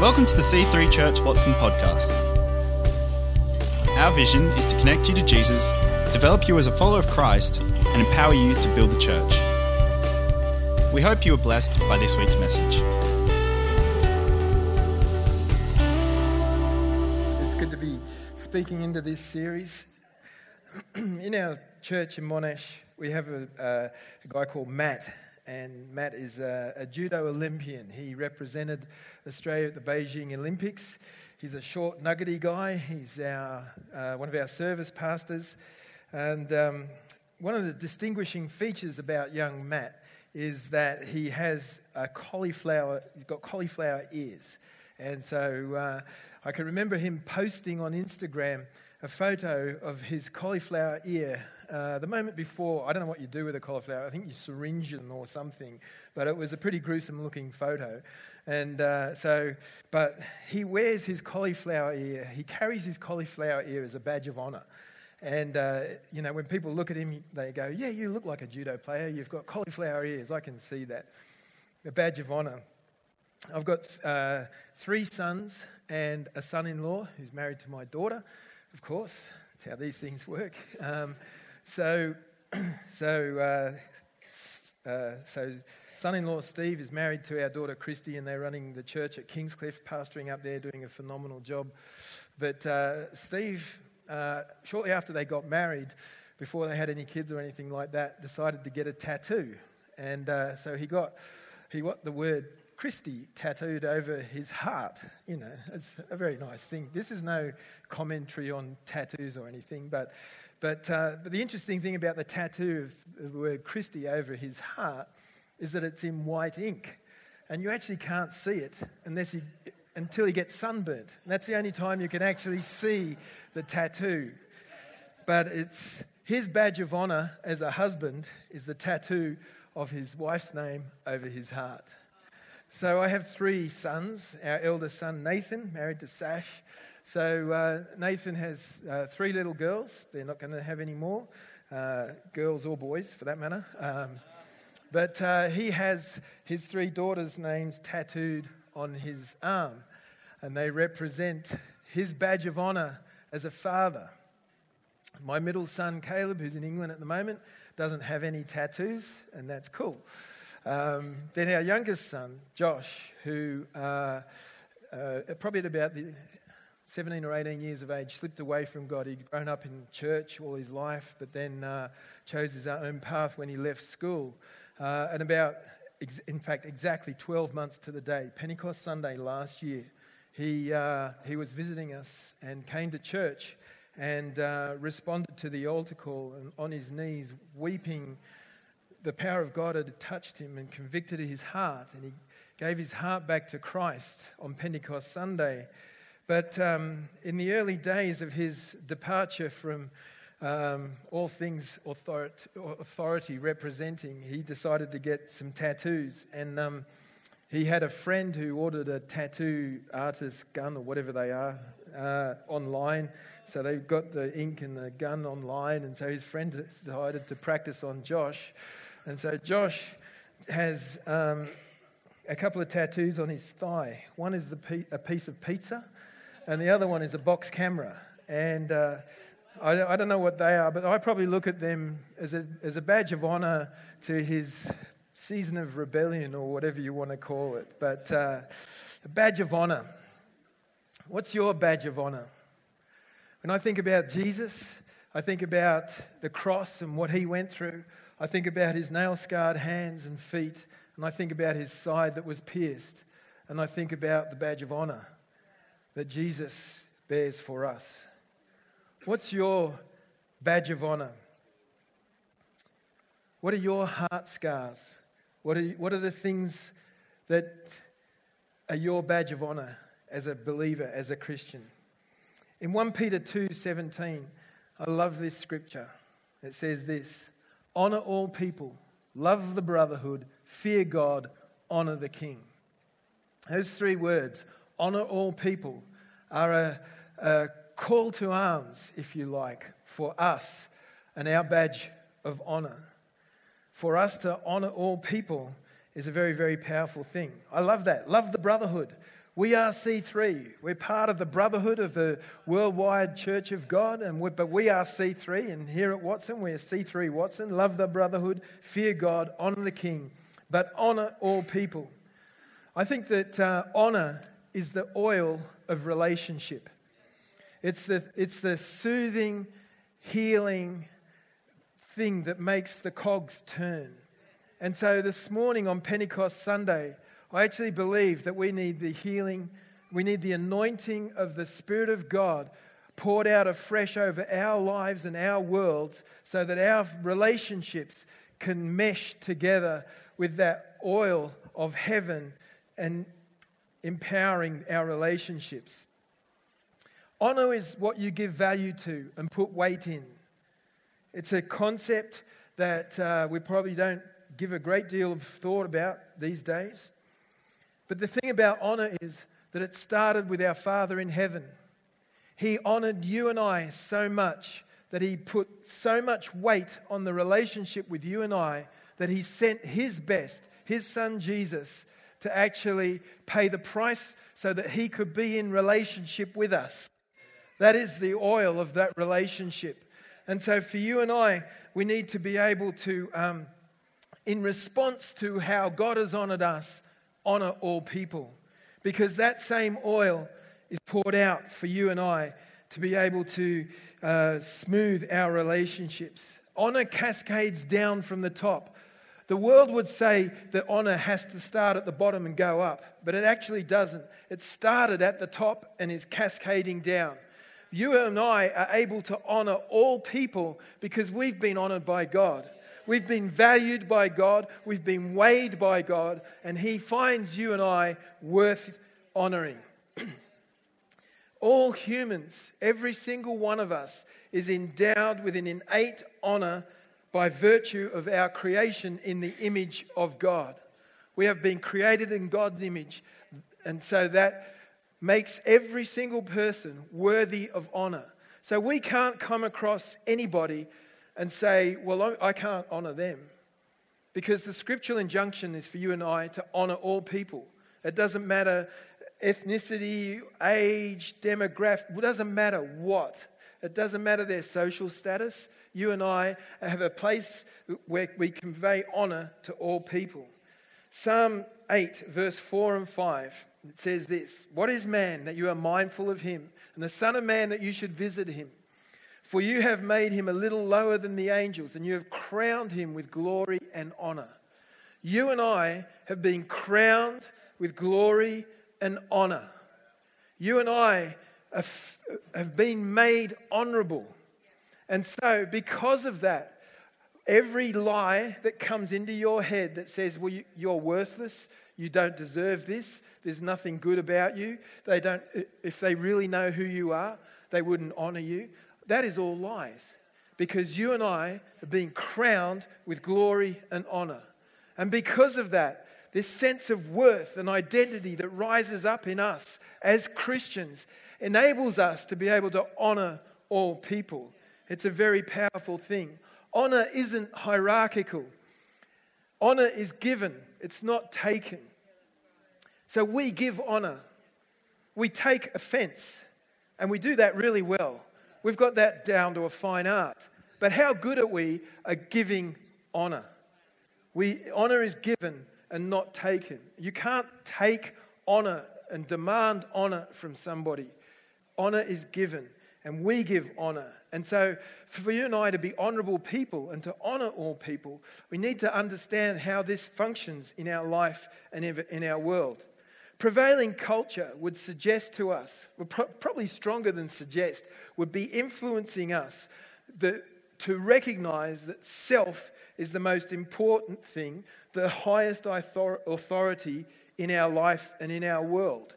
Welcome to the C3 Church Watson podcast. Our vision is to connect you to Jesus, develop you as a follower of Christ, and empower you to build the church. We hope you are blessed by this week's message. It's good to be speaking into this series. in our church in Monash, we have a, uh, a guy called Matt, and Matt is a, a, judo Olympian. He represented Australia at the Beijing Olympics. He's a short, nuggety guy. He's our, uh, one of our service pastors. And um, one of the distinguishing features about young Matt is that he has a cauliflower, he's got cauliflower ears. And so uh, I can remember him posting on Instagram a photo of his cauliflower ear uh, the moment before, I don't know what you do with a cauliflower. I think you syringe them or something, but it was a pretty gruesome looking photo. And uh, so, but he wears his cauliflower ear, he carries his cauliflower ear as a badge of honor. And, uh, you know, when people look at him, they go, Yeah, you look like a judo player. You've got cauliflower ears. I can see that. A badge of honor. I've got uh, three sons and a son in law who's married to my daughter, of course. That's how these things work. Um, so, so, uh, uh, so son-in-law Steve is married to our daughter Christy, and they're running the church at Kingscliff, pastoring up there, doing a phenomenal job. But uh, Steve, uh, shortly after they got married, before they had any kids or anything like that, decided to get a tattoo, and uh, so he got he got the word Christy tattooed over his heart. You know, it's a very nice thing. This is no commentary on tattoos or anything, but, but, uh, but the interesting thing about the tattoo of the word Christy over his heart is that it's in white ink. And you actually can't see it unless he, until he gets sunburnt. And that's the only time you can actually see the tattoo. But it's his badge of honor as a husband is the tattoo of his wife's name over his heart. So I have three sons. Our eldest son, Nathan, married to Sash. So uh, Nathan has uh, three little girls. They're not going to have any more, uh, girls or boys for that matter. Um, but uh, he has his three daughters' names tattooed on his arm, and they represent his badge of honor as a father. My middle son, Caleb, who's in England at the moment, doesn't have any tattoos, and that's cool. Um, then our youngest son, Josh, who uh, uh, probably at about the 17 or 18 years of age, slipped away from God. He'd grown up in church all his life, but then uh, chose his own path when he left school. Uh, and about, in fact, exactly 12 months to the day, Pentecost Sunday last year, he, uh, he was visiting us and came to church and uh, responded to the altar call and on his knees, weeping the power of God had touched him and convicted his heart, and he gave his heart back to Christ on Pentecost Sunday. But um, in the early days of his departure from um, all things authority, authority, representing, he decided to get some tattoos. And um, he had a friend who ordered a tattoo artist gun or whatever they are uh, online. So they've got the ink and the gun online. And so his friend decided to practice on Josh. And so Josh has um, a couple of tattoos on his thigh. One is a piece of pizza, and the other one is a box camera. And uh, I, I, don't know what they are, but I probably look at them as a, as a badge of honor to his season of rebellion or whatever you want to call it. But uh, a badge of honor. What's your badge of honor? When I think about Jesus, I think about the cross and what he went through. I think about his nail scarred hands and feet, and I think about his side that was pierced, and I think about the badge of honor that Jesus bears for us. What's your badge of honor? What are your heart scars? What are, what are the things that are your badge of honor as a believer, as a Christian? In 1 Peter 2 17, I love this scripture. It says this honor all people, love the brotherhood, fear God, honor the king. Those three words, honor all people, are a, a call to arms, if you like, for us and our badge of honor. For us to honor all people is a very, very powerful thing. I love that. Love the brotherhood. We are C3. We're part of the brotherhood of the worldwide Church of God, and but we are C3. And here at Watson, we're C3 Watson. Love the brotherhood, fear God, honor the King, but honor all people. I think that uh, honor is the oil of relationship. It's the, it's the soothing, healing thing that makes the cogs turn. And so this morning on Pentecost Sunday, I actually believe that we need the healing, we need the anointing of the Spirit of God poured out afresh over our lives and our worlds so that our relationships can mesh together with that oil of heaven and empowering our relationships. Honor is what you give value to and put weight in. It's a concept that uh, we probably don't give a great deal of thought about these days. But the thing about honor is that it started with our Father in heaven. He honored you and I so much that He put so much weight on the relationship with you and I that He sent His best, His Son Jesus, to actually pay the price so that He could be in relationship with us. That is the oil of that relationship. And so, for you and I, we need to be able to, um, in response to how God has honored us, honor all people. Because that same oil is poured out for you and I to be able to uh, smooth our relationships. Honor cascades down from the top. The world would say that honor has to start at the bottom and go up, but it actually doesn't. It started at the top and is cascading down. You and I are able to honor all people because we've been honored by God. We've been valued by God, we've been weighed by God, and He finds you and I worth honoring. All humans, every single one of us, is endowed with an innate honor by virtue of our creation in the image of God. We have been created in God's image, and so that makes every single person worthy of honor. So we can't come across anybody and say, Well, I can't honor them. Because the scriptural injunction is for you and I to honor all people. It doesn't matter ethnicity, age, demographic, it doesn't matter what. It doesn't matter their social status. You and I have a place where we convey honor to all people. Psalm 8, verse 4 and 5, it says this What is man that you are mindful of him, and the Son of Man that you should visit him? For you have made him a little lower than the angels, and you have crowned him with glory and honor. You and I have been crowned with glory and honor. You and I have been made honorable. And so, because of that, every lie that comes into your head that says, well, you're worthless, you don't deserve this, there's nothing good about you, they don't, if they really know who you are, they wouldn't honor you. That is all lies because you and I have been crowned with glory and honor. And because of that, this sense of worth and identity that rises up in us as Christians enables us to be able to honor all people. It's a very powerful thing. Honor isn't hierarchical, honor is given, it's not taken. So we give honor, we take offense, and we do that really well. We've got that down to a fine art. But how good are we at giving honor? We, honor is given and not taken. You can't take honor and demand honor from somebody. Honor is given, and we give honor. And so, for you and I to be honorable people and to honor all people, we need to understand how this functions in our life and in our world. Prevailing culture would suggest to us, probably stronger than suggest, would be influencing us that, to recognize that self is the most important thing, the highest authority in our life and in our world.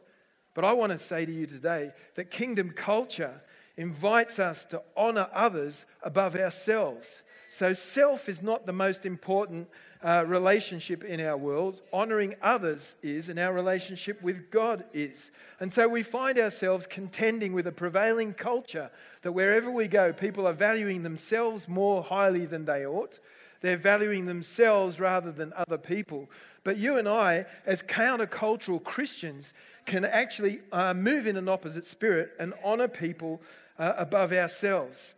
But I want to say to you today that kingdom culture invites us to honor others above ourselves. So, self is not the most important uh, relationship in our world. Honoring others is, and our relationship with God is. And so, we find ourselves contending with a prevailing culture that wherever we go, people are valuing themselves more highly than they ought. They're valuing themselves rather than other people. But you and I, as countercultural Christians, can actually uh, move in an opposite spirit and honor people uh, above ourselves.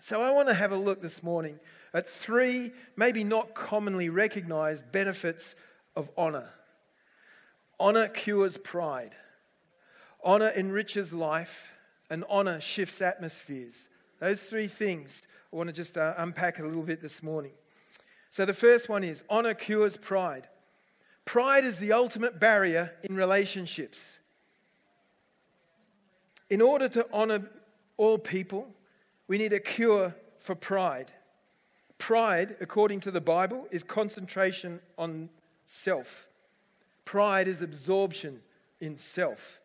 So I want to have a look this morning at three, maybe not commonly recognized benefits of honor. Honor cures pride, honor enriches life, and honor shifts atmospheres. Those three things I want to just uh, unpack a little bit this morning. So the first one is honor cures pride. Pride is the ultimate barrier in relationships. In order to honor all people, we need a cure for pride. Pride, according to the Bible, is concentration on self. Pride is absorption in self.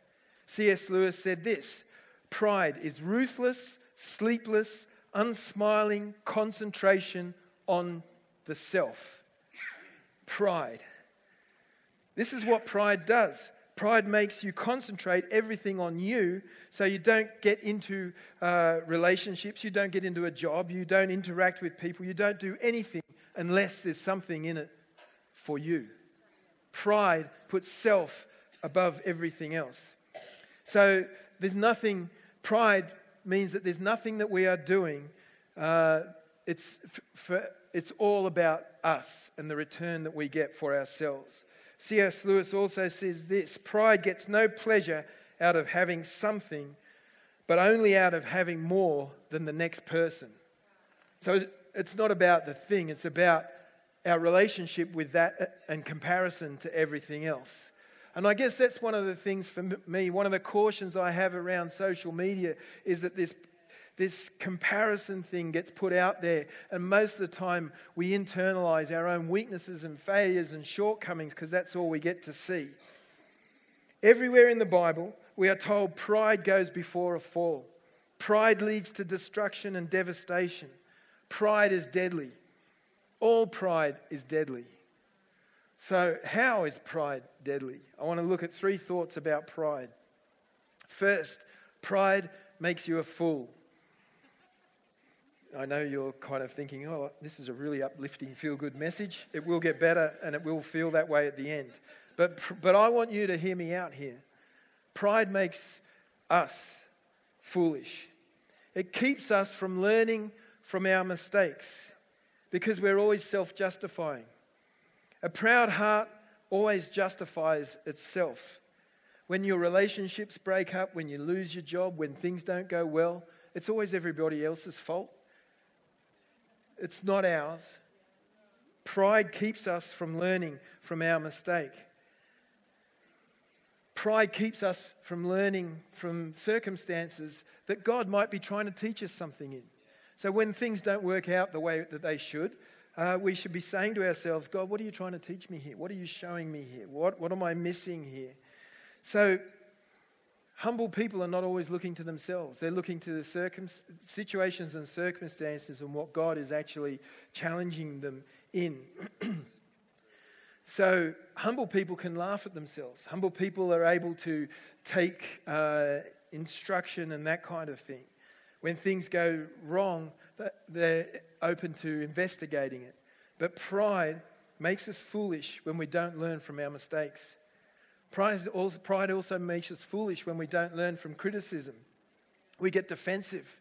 C.S. Lewis said this Pride is ruthless, sleepless, unsmiling concentration on the self. Pride. This is what pride does. Pride makes you concentrate everything on you so you don't get into uh, relationships, you don't get into a job, you don't interact with people, you don't do anything unless there's something in it for you. Pride puts self above everything else. So there's nothing, pride means that there's nothing that we are doing. Uh, it's, for, it's all about us and the return that we get for ourselves. C.S. Lewis also says this pride gets no pleasure out of having something, but only out of having more than the next person. So it's not about the thing, it's about our relationship with that uh, and comparison to everything else. And I guess that's one of the things for me, one of the cautions I have around social media is that this this comparison thing gets put out there, and most of the time we internalize our own weaknesses and failures and shortcomings because that's all we get to see. Everywhere in the Bible, we are told pride goes before a fall. Pride leads to destruction and devastation. Pride is deadly. All pride is deadly. So, how is pride deadly? I want to look at three thoughts about pride. First, pride makes you a fool. I know you're kind of thinking, oh, this is a really uplifting, feel good message. It will get better and it will feel that way at the end. But, but I want you to hear me out here. Pride makes us foolish, it keeps us from learning from our mistakes because we're always self justifying. A proud heart always justifies itself. When your relationships break up, when you lose your job, when things don't go well, it's always everybody else's fault. It's not ours. Pride keeps us from learning from our mistake. Pride keeps us from learning from circumstances that God might be trying to teach us something in. So when things don't work out the way that they should, uh, we should be saying to ourselves, God, what are you trying to teach me here? What are you showing me here? What, what am I missing here? So Humble people are not always looking to themselves. They're looking to the circum- situations and circumstances and what God is actually challenging them in. so, humble people can laugh at themselves. Humble people are able to take uh, instruction and that kind of thing. When things go wrong, they're open to investigating it. But pride makes us foolish when we don't learn from our mistakes. Pride also, pride also makes us foolish when we don't learn from criticism. We get defensive.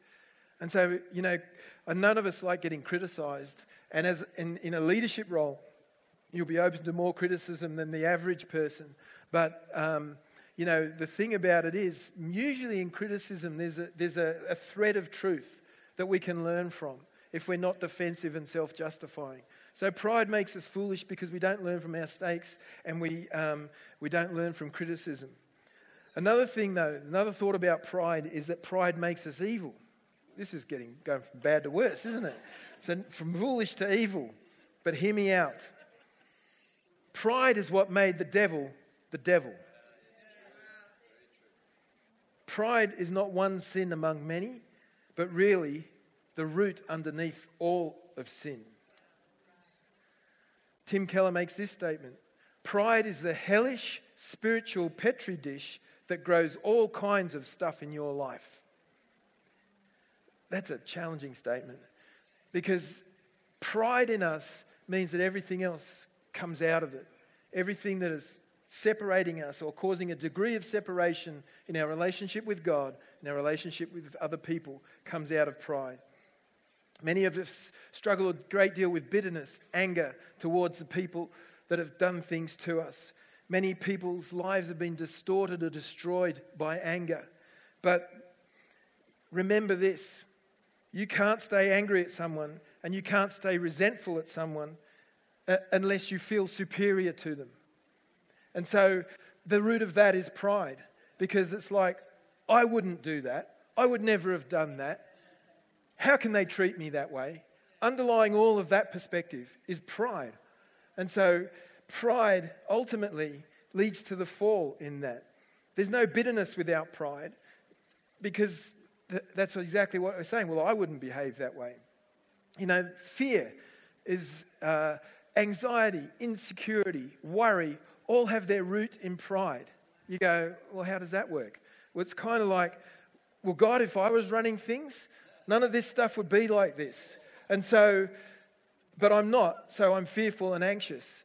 And so, you know, none of us like getting criticized. And as in, in a leadership role, you'll be open to more criticism than the average person. But, um, you know, the thing about it is, usually in criticism, there's a, there's a, a thread of truth that we can learn from if we're not defensive and self justifying. So pride makes us foolish because we don't learn from our mistakes and we, um, we don't learn from criticism. Another thing, though, another thought about pride is that pride makes us evil. This is getting going from bad to worse, isn't it? So from foolish to evil. But hear me out. Pride is what made the devil the devil. Pride is not one sin among many, but really the root underneath all of sin. Tim Keller makes this statement Pride is the hellish spiritual petri dish that grows all kinds of stuff in your life. That's a challenging statement because Pride in us means that everything else comes out of it. Everything that is separating us or causing a degree of separation in our relationship with God, in our relationship with other people, comes out of pride. Many of us struggle a great deal with bitterness, anger towards the people that have done things to us. Many people's lives have been distorted or destroyed by anger. But remember this you can't stay angry at someone and you can't stay resentful at someone uh, unless you feel superior to them. And so the root of that is pride because it's like, I wouldn't do that. I would never have done that. How can they treat me that way? Underlying all of that perspective is pride. And so pride ultimately leads to the fall in that. There's no bitterness without pride because th- that's exactly what we're saying. Well, I wouldn't behave that way. You know, fear is uh, anxiety, insecurity, worry, all have their root in pride. You go, well, how does that work? Well, it's kind of like, well, God, if I was running things, None of this stuff would be like this. And so, but I'm not, so I'm fearful and anxious.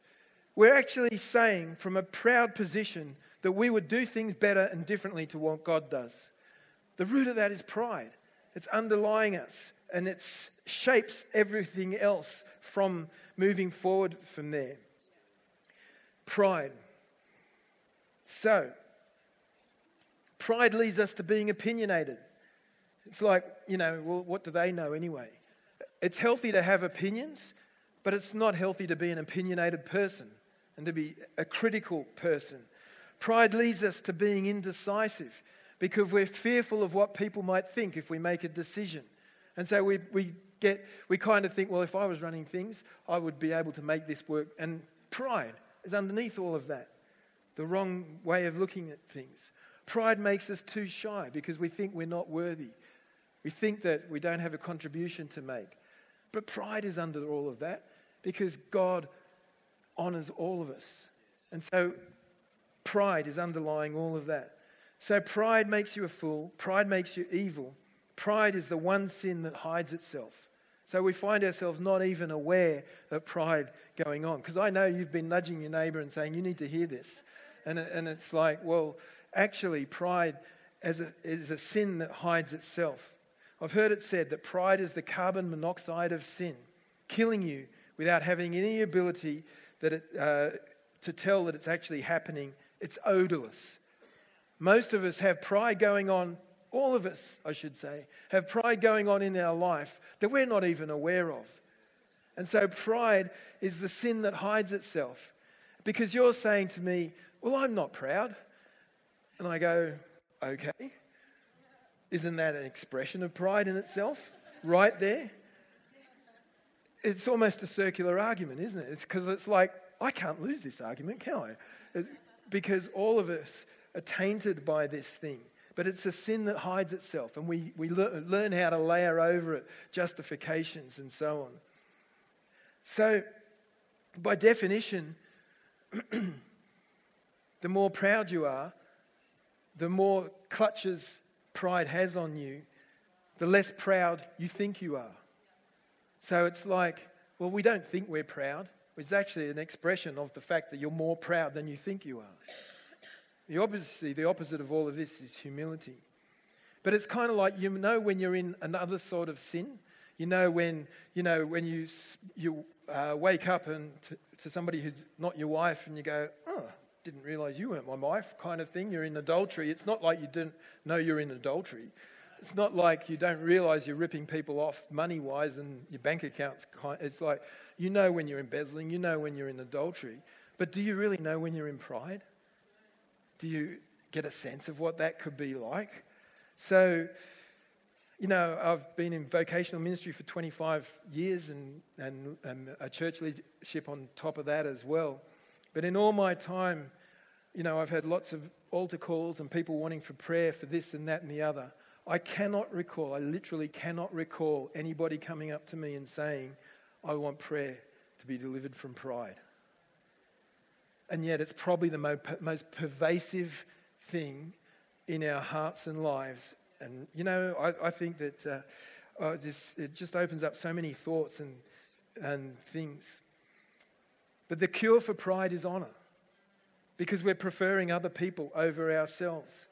We're actually saying from a proud position that we would do things better and differently to what God does. The root of that is pride. It's underlying us and it shapes everything else from moving forward from there. Pride. So, pride leads us to being opinionated. It's like, you know, well, what do they know anyway? It's healthy to have opinions, but it's not healthy to be an opinionated person and to be a critical person. Pride leads us to being indecisive because we're fearful of what people might think if we make a decision. And so we, we get, we kind of think, well, if I was running things, I would be able to make this work. And pride is underneath all of that, the wrong way of looking at things. Pride makes us too shy because we think we're not worthy. We think that we don't have a contribution to make. But pride is under all of that because God honors all of us. And so pride is underlying all of that. So pride makes you a fool, pride makes you evil. Pride is the one sin that hides itself. So we find ourselves not even aware of pride going on. Because I know you've been nudging your neighbor and saying, You need to hear this. And, and it's like, well, actually, pride as a, is a sin that hides itself. I've heard it said that pride is the carbon monoxide of sin, killing you without having any ability that it, uh, to tell that it's actually happening. It's odorless. Most of us have pride going on, all of us, I should say, have pride going on in our life that we're not even aware of. And so pride is the sin that hides itself. Because you're saying to me, Well, I'm not proud. And I go, Okay. Isn't that an expression of pride in itself? Right there? It's almost a circular argument, isn't it? It's because it's like, I can't lose this argument, can I? It's because all of us are tainted by this thing. But it's a sin that hides itself, and we, we le- learn how to layer over it justifications and so on. So, by definition, the more proud you are, the more clutches pride has on you, the less proud you think you are. So it's like, well, we don't think we're proud. It's actually an expression of the fact that you're more proud than you think you are. The opposite, the opposite of all of this is humility. But it's kind of like you know when you're in another sort of sin. You know when you know when you you uh, wake up and to, somebody who's not your wife and you go, didn't realize you weren't my wife kind of thing. You're in adultery. It's not like you didn't know you're in adultery. It's not like you don't realize you're ripping people off money wise and your bank account's kind. It's like you know when you're embezzling, you know when you're in adultery. But do you really know when you're in pride? Do you get a sense of what that could be like? So, you know, I've been in vocational ministry for 25 years and, and, and a church leadership on top of that as well. But in all my time, you know, I've had lots of altar calls and people wanting for prayer for this and that and the other. I cannot recall, I literally cannot recall anybody coming up to me and saying, I want prayer to be delivered from pride. And yet, it's probably the most pervasive thing in our hearts and lives. And, you know, I, I think that uh, uh, this, it just opens up so many thoughts and and things. But the cure for pride is honor because we're preferring other people over ourselves.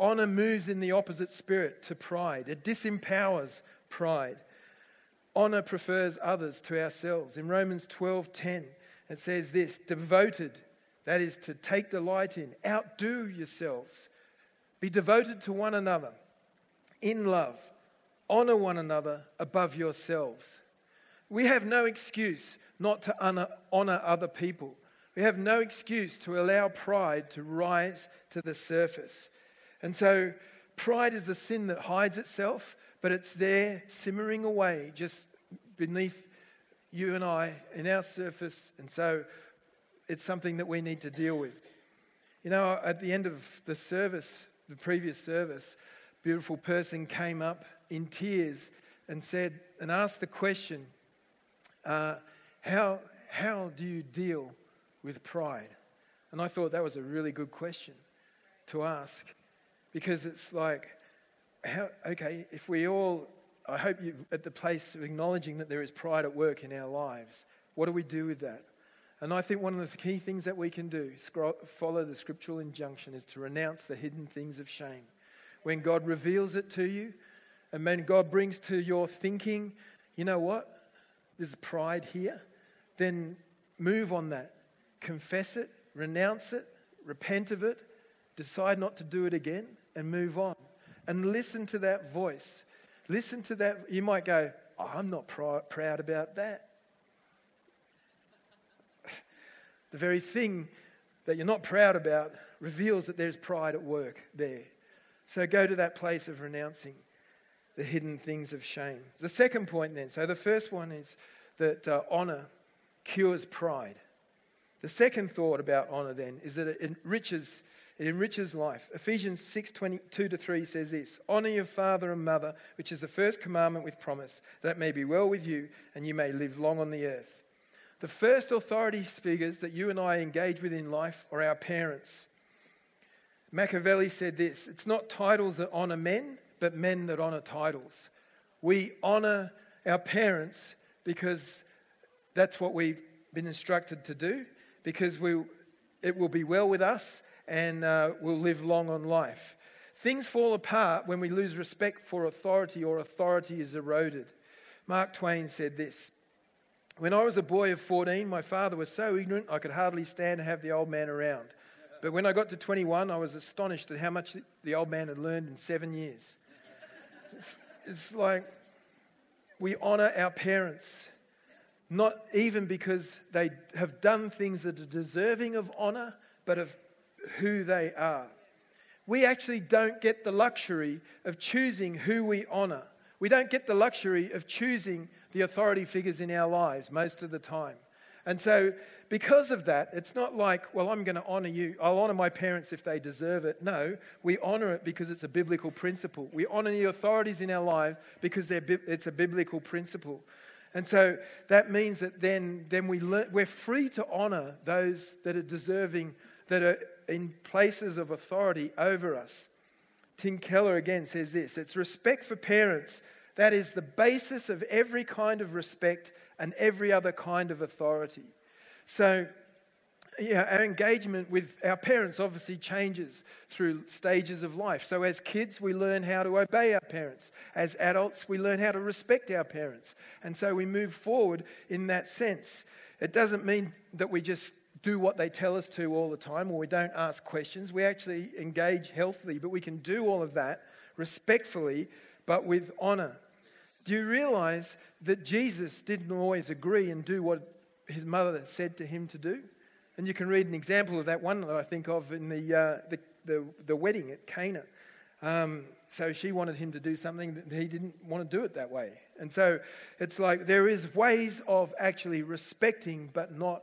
Honor moves in the opposite spirit to pride, it disempowers pride. Honor prefers others to ourselves. In Romans 12:10, it says this, devoted, that is to take delight in, outdo yourselves. Be devoted to one another in love. Honor one another above yourselves. We have no excuse not to honor, other people. We have no excuse to allow pride to rise to the surface. And so, pride is the sin that hides itself, but it's there simmering away just beneath you and I in our surface. And so, it's something that we need to deal with. You know, at the end of the service, the previous service, a beautiful person came up in tears and said, and asked the question, uh, how, how do you deal with pride? And I thought that was a really good question to ask because it's like, how, okay, if we all, I hope you at the place of acknowledging that there is pride at work in our lives, what do we do with that? And I think one of the key things that we can do, follow the scriptural injunction, is to renounce the hidden things of shame. When God reveals it to you, and when God brings to your thinking, you know what? There's pride here. Then move on that. Confess it, renounce it, repent of it, decide not to do it again, and move on. And listen to that voice. Listen to that. You might go, oh, I'm not pr- proud about that. the very thing that you're not proud about reveals that there's pride at work there. So go to that place of renouncing the hidden things of shame. The second point, then, so the first one is that uh, honor cures pride. The second thought about honor, then, is that it enriches, it enriches life. Ephesians 6 22 to 3 says this Honor your father and mother, which is the first commandment with promise, that may be well with you and you may live long on the earth. The first authority figures that you and I engage with in life are our parents. Machiavelli said this It's not titles that honor men, but men that honor titles. We honor our parents because that's what we've been instructed to do, because we, it will be well with us and uh, we'll live long on life. Things fall apart when we lose respect for authority or authority is eroded. Mark Twain said this when I was a boy of 14, my father was so ignorant I could hardly stand to have the old man around. But when I got to 21, I was astonished at how much the old man had learned in seven years. It's, it's like we honor our parents, not even because they have done things that are deserving of honor, but of who they are. We actually don't get the luxury of choosing who we honor. We don't get the luxury of choosing the authority figures in our lives most of the time. And so, because of that, it's not like, well, I'm going to honor you. I'll honor my parents if they deserve it. No, we honor it because it's a biblical principle. We honor the authorities in our life because it's a biblical principle. And so that means that then, then we learn, we're free to honor those that are deserving, that are in places of authority over us. Tim Keller again says this it's respect for parents that is the basis of every kind of respect and every other kind of authority. So, yeah, our engagement with our parents obviously changes through stages of life. So, as kids, we learn how to obey our parents. As adults, we learn how to respect our parents. And so we move forward in that sense. It doesn't mean that we just do what they tell us to all the time or we don't ask questions. We actually engage healthily, but we can do all of that respectfully, but with honor. Do you realize that Jesus didn't always agree and do what his mother said to him to do? And you can read an example of that one that I think of in the, uh, the, the, the, wedding at Cana. Um, so she wanted him to do something that he didn't want to do it that way. And so it's like there is ways of actually respecting but not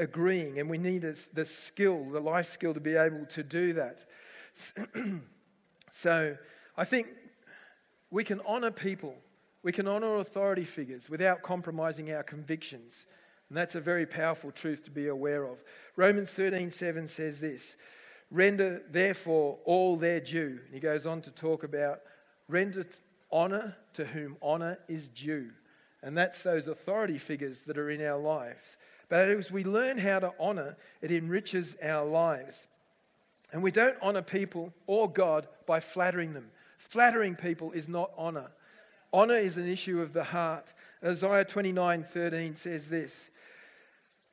agreeing. And we need a, the skill, the life skill to be able to do that. so I think we can honor people we can honor authority figures without compromising our convictions. And that's a very powerful truth to be aware of. Romans 13:7 says this, "Render therefore all their due." And he goes on to talk about render honor to whom honor is due. And that's those authority figures that are in our lives. But as we learn how to honor, it enriches our lives. And we don't honor people or God by flattering them. Flattering people is not honor. Honor is an issue of the heart. Isaiah 29:13 says this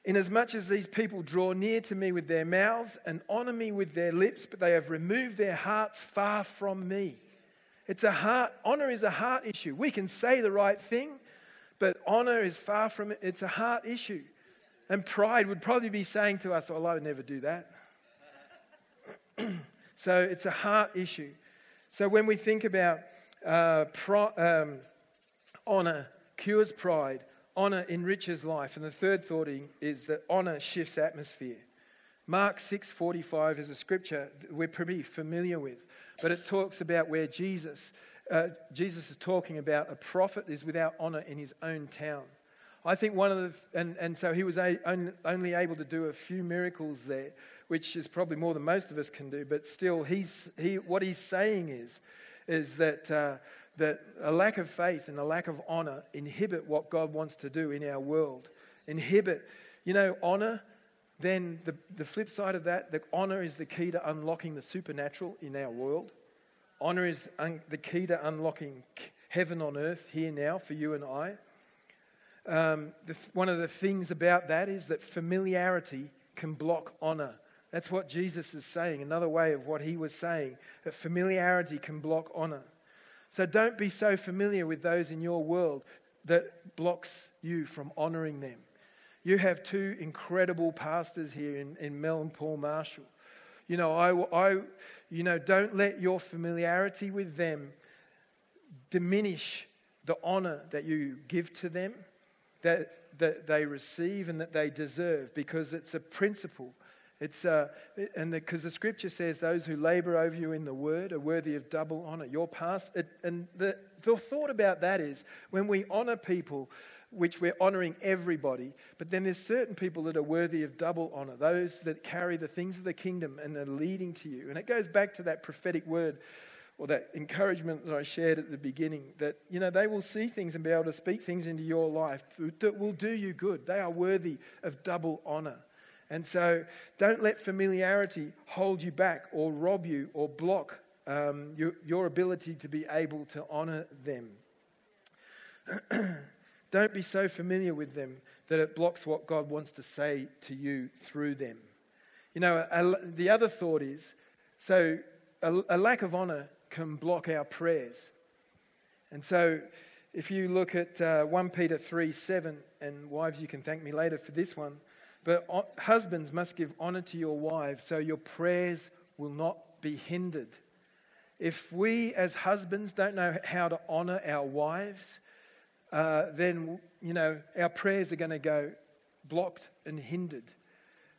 Inasmuch as these people draw near to me with their mouths and honor me with their lips, but they have removed their hearts far from me. It's a heart, honor is a heart issue. We can say the right thing, but honor is far from it. It's a heart issue. And pride would probably be saying to us, Oh, I would never do that. so it's a heart issue. So when we think about uh, pro, um, honor cures pride, honor enriches life, and the third thought is that honor shifts atmosphere. Mark 6:45 is a scripture we're pretty familiar with, but it talks about where Jesus uh, Jesus is talking about a prophet is without honor in his own town. I think one of the, and, and so he was a, only able to do a few miracles there, which is probably more than most of us can do, but still, he's, he, what he's saying is, is that, uh, that a lack of faith and a lack of honor inhibit what God wants to do in our world. Inhibit, you know, honor, then the, the flip side of that, the honor is the key to unlocking the supernatural in our world. Honor is un- the key to unlocking heaven on earth here now for you and I. Um, the, one of the things about that is that familiarity can block honor. That's what Jesus is saying, another way of what he was saying, that familiarity can block honor. So don't be so familiar with those in your world that blocks you from honoring them. You have two incredible pastors here in, in Mel and Paul Marshall. You know, I, I, you know, don't let your familiarity with them diminish the honor that you give to them that, that they receive and that they deserve because it's a principle. It's uh, and because the, the, scripture says those who labor over you in the word are worthy of double honor. Your past, it, and the, the thought about that is when we honor people, which we're honoring everybody, but then there's certain people that are worthy of double honor, those that carry the things of the kingdom and are leading to you. And it goes back to that prophetic word or that encouragement that I shared at the beginning that, you know, they will see things and be able to speak things into your life that will do you good. They are worthy of double honor. And so don't let familiarity hold you back or rob you or block um, your, your ability to be able to honor them. don't be so familiar with them that it blocks what God wants to say to you through them. You know, a, the other thought is so a, a lack of honor can block our prayers. And so, if you look at uh, 1 Peter 3 7, and wives, you can thank me later for this one, but husbands must give honor to your wives so your prayers will not be hindered. If we as husbands don't know how to honor our wives, uh, then, you know, our prayers are going to go blocked and hindered.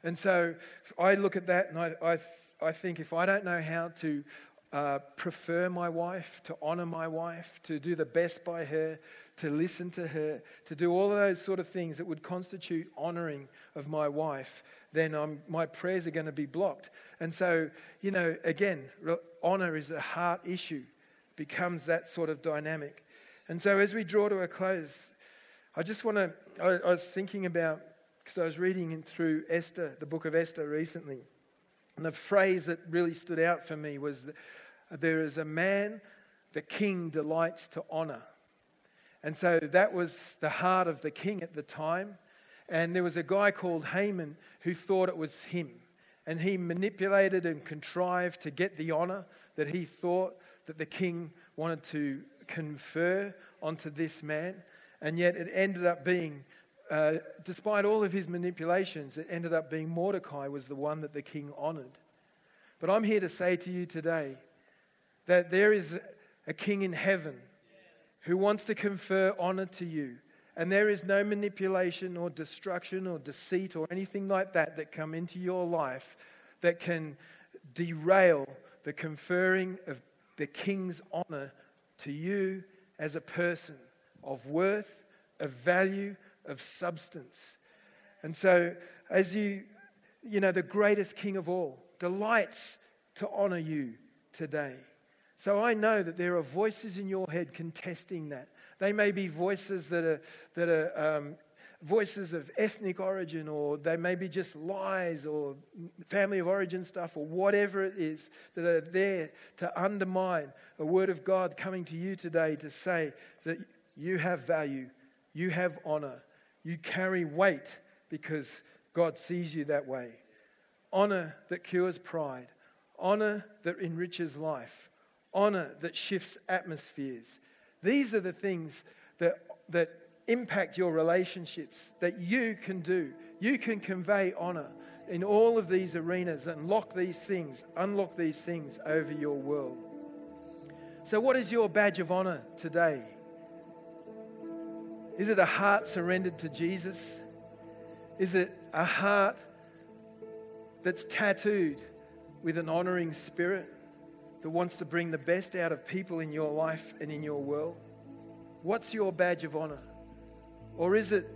And so I look at that and I, I, I think if I don't know how to uh, prefer my wife, to honor my wife, to do the best by her, to listen to her, to do all of those sort of things that would constitute honoring of my wife, then I'm, my prayers are going to be blocked. And so, you know, again, honor is a heart issue, becomes that sort of dynamic. And so, as we draw to a close, I just want to, I, I was thinking about, because I was reading through Esther, the book of Esther recently. And the phrase that really stood out for me was there is a man the king delights to honor. And so that was the heart of the king at the time. And there was a guy called Haman who thought it was him. And he manipulated and contrived to get the honor that he thought that the king wanted to confer onto this man. And yet it ended up being, uh, despite all of his manipulations, it ended up being Mordecai was the one that the king honored. But I'm here to say to you today that there is a king in heaven who wants to confer honor to you. And there is no manipulation or destruction or deceit or anything like that that come into your life that can derail the conferring of the king's honor to you as a person of worth, of value, of substance. And so, as you, you know, the greatest king of all delights to honor you today. So I know that there are voices in your head contesting that. They may be voices that are, that are um, voices of ethnic origin, or they may be just lies or family of origin stuff, or whatever it is that are there to undermine a word of God coming to you today to say that you have value, you have honor, you carry weight because God sees you that way. Honor that cures pride, honor that enriches life, honor that shifts atmospheres. These are the things that, that impact your relationships that you can do. You can convey honor in all of these arenas and lock these things, unlock these things over your world. So, what is your badge of honor today? Is it a heart surrendered to Jesus? Is it a heart that's tattooed with an honoring spirit that wants to bring the best out of people in your life and in your world? What's your badge of honor? Or is it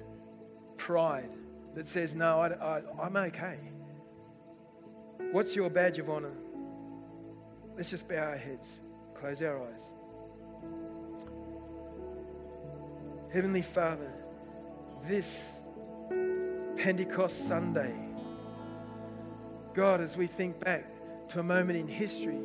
pride that says, No, I, am okay? What's your badge of honor? Let's just bow our heads, close our eyes. Heavenly Father, this Pentecost Sunday, God, as we think back to a moment in history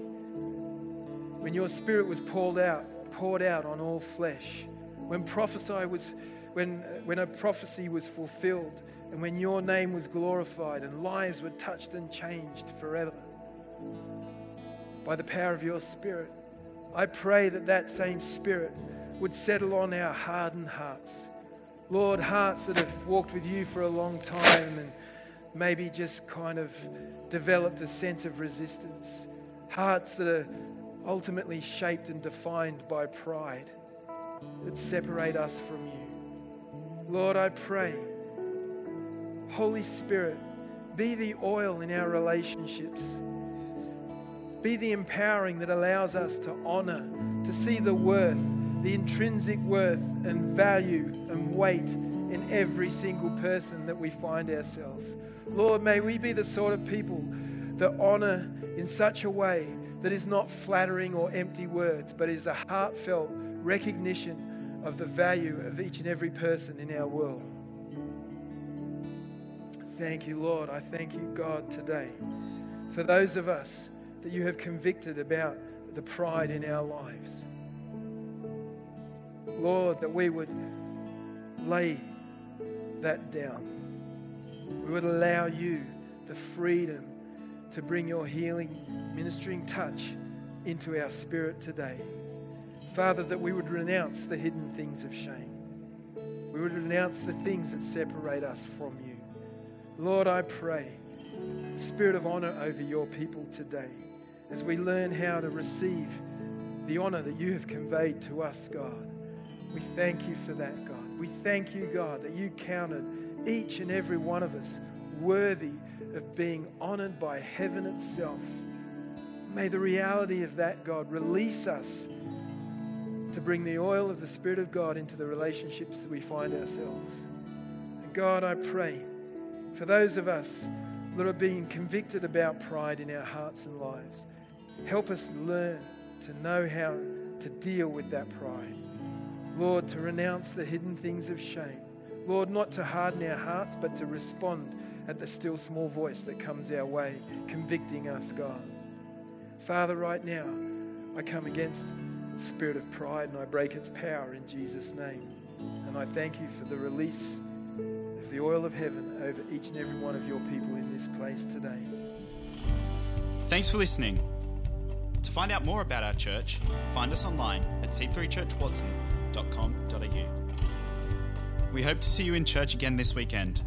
when your Spirit was poured out, poured out on all flesh, when prophesy was when, when a prophecy was fulfilled and when your name was glorified and lives were touched and changed forever by the power of your Spirit. I pray that that same Spirit would settle on our hardened hearts. Lord, hearts that have walked with you for a long time and maybe just kind of developed a sense of resistance. Hearts that are ultimately shaped and defined by pride that separate us from you. Lord, I pray, Holy Spirit, be the oil in our relationships. Be the empowering that allows us to honor, to see the worth, the intrinsic worth and value and weight in every single person that we find ourselves. Lord, may we be the sort of people that honor in such a way that is not flattering or empty words, but is a heartfelt recognition of the value of each and every person in our world. Thank you, Lord. I thank you, God, today for those of us that you have convicted about the pride in our lives. Lord, that we would lay that down. We would allow you the freedom to bring your healing, ministering touch into our spirit today. Father, that we would renounce the hidden things of shame. We would renounce the things that separate us from you. Lord, I pray, spirit of honor over your people today as we learn how to receive the honor that you have conveyed to us, God. We thank you for that, God. We thank you, God, that you counted each and every one of us worthy of being honored by heaven itself. May the reality of that, God, release us to bring the oil of the Spirit of God into the relationships that we find ourselves. And God, I pray for those of us that are being convicted about pride in our hearts and lives, help us learn to know how to deal with that pride. Lord, to renounce the hidden things of shame. Lord, not to harden our hearts, but to respond at the still small voice that comes our way, convicting us, God. Father, right now, I come against spirit of pride and I break its power in Jesus' name. And I thank you for the release of the oil of heaven over each and every one of your people in this place today. Thanks for listening. To find out more about our church, find us online at c3churchwatson.com.au. We hope to see you in church again this weekend.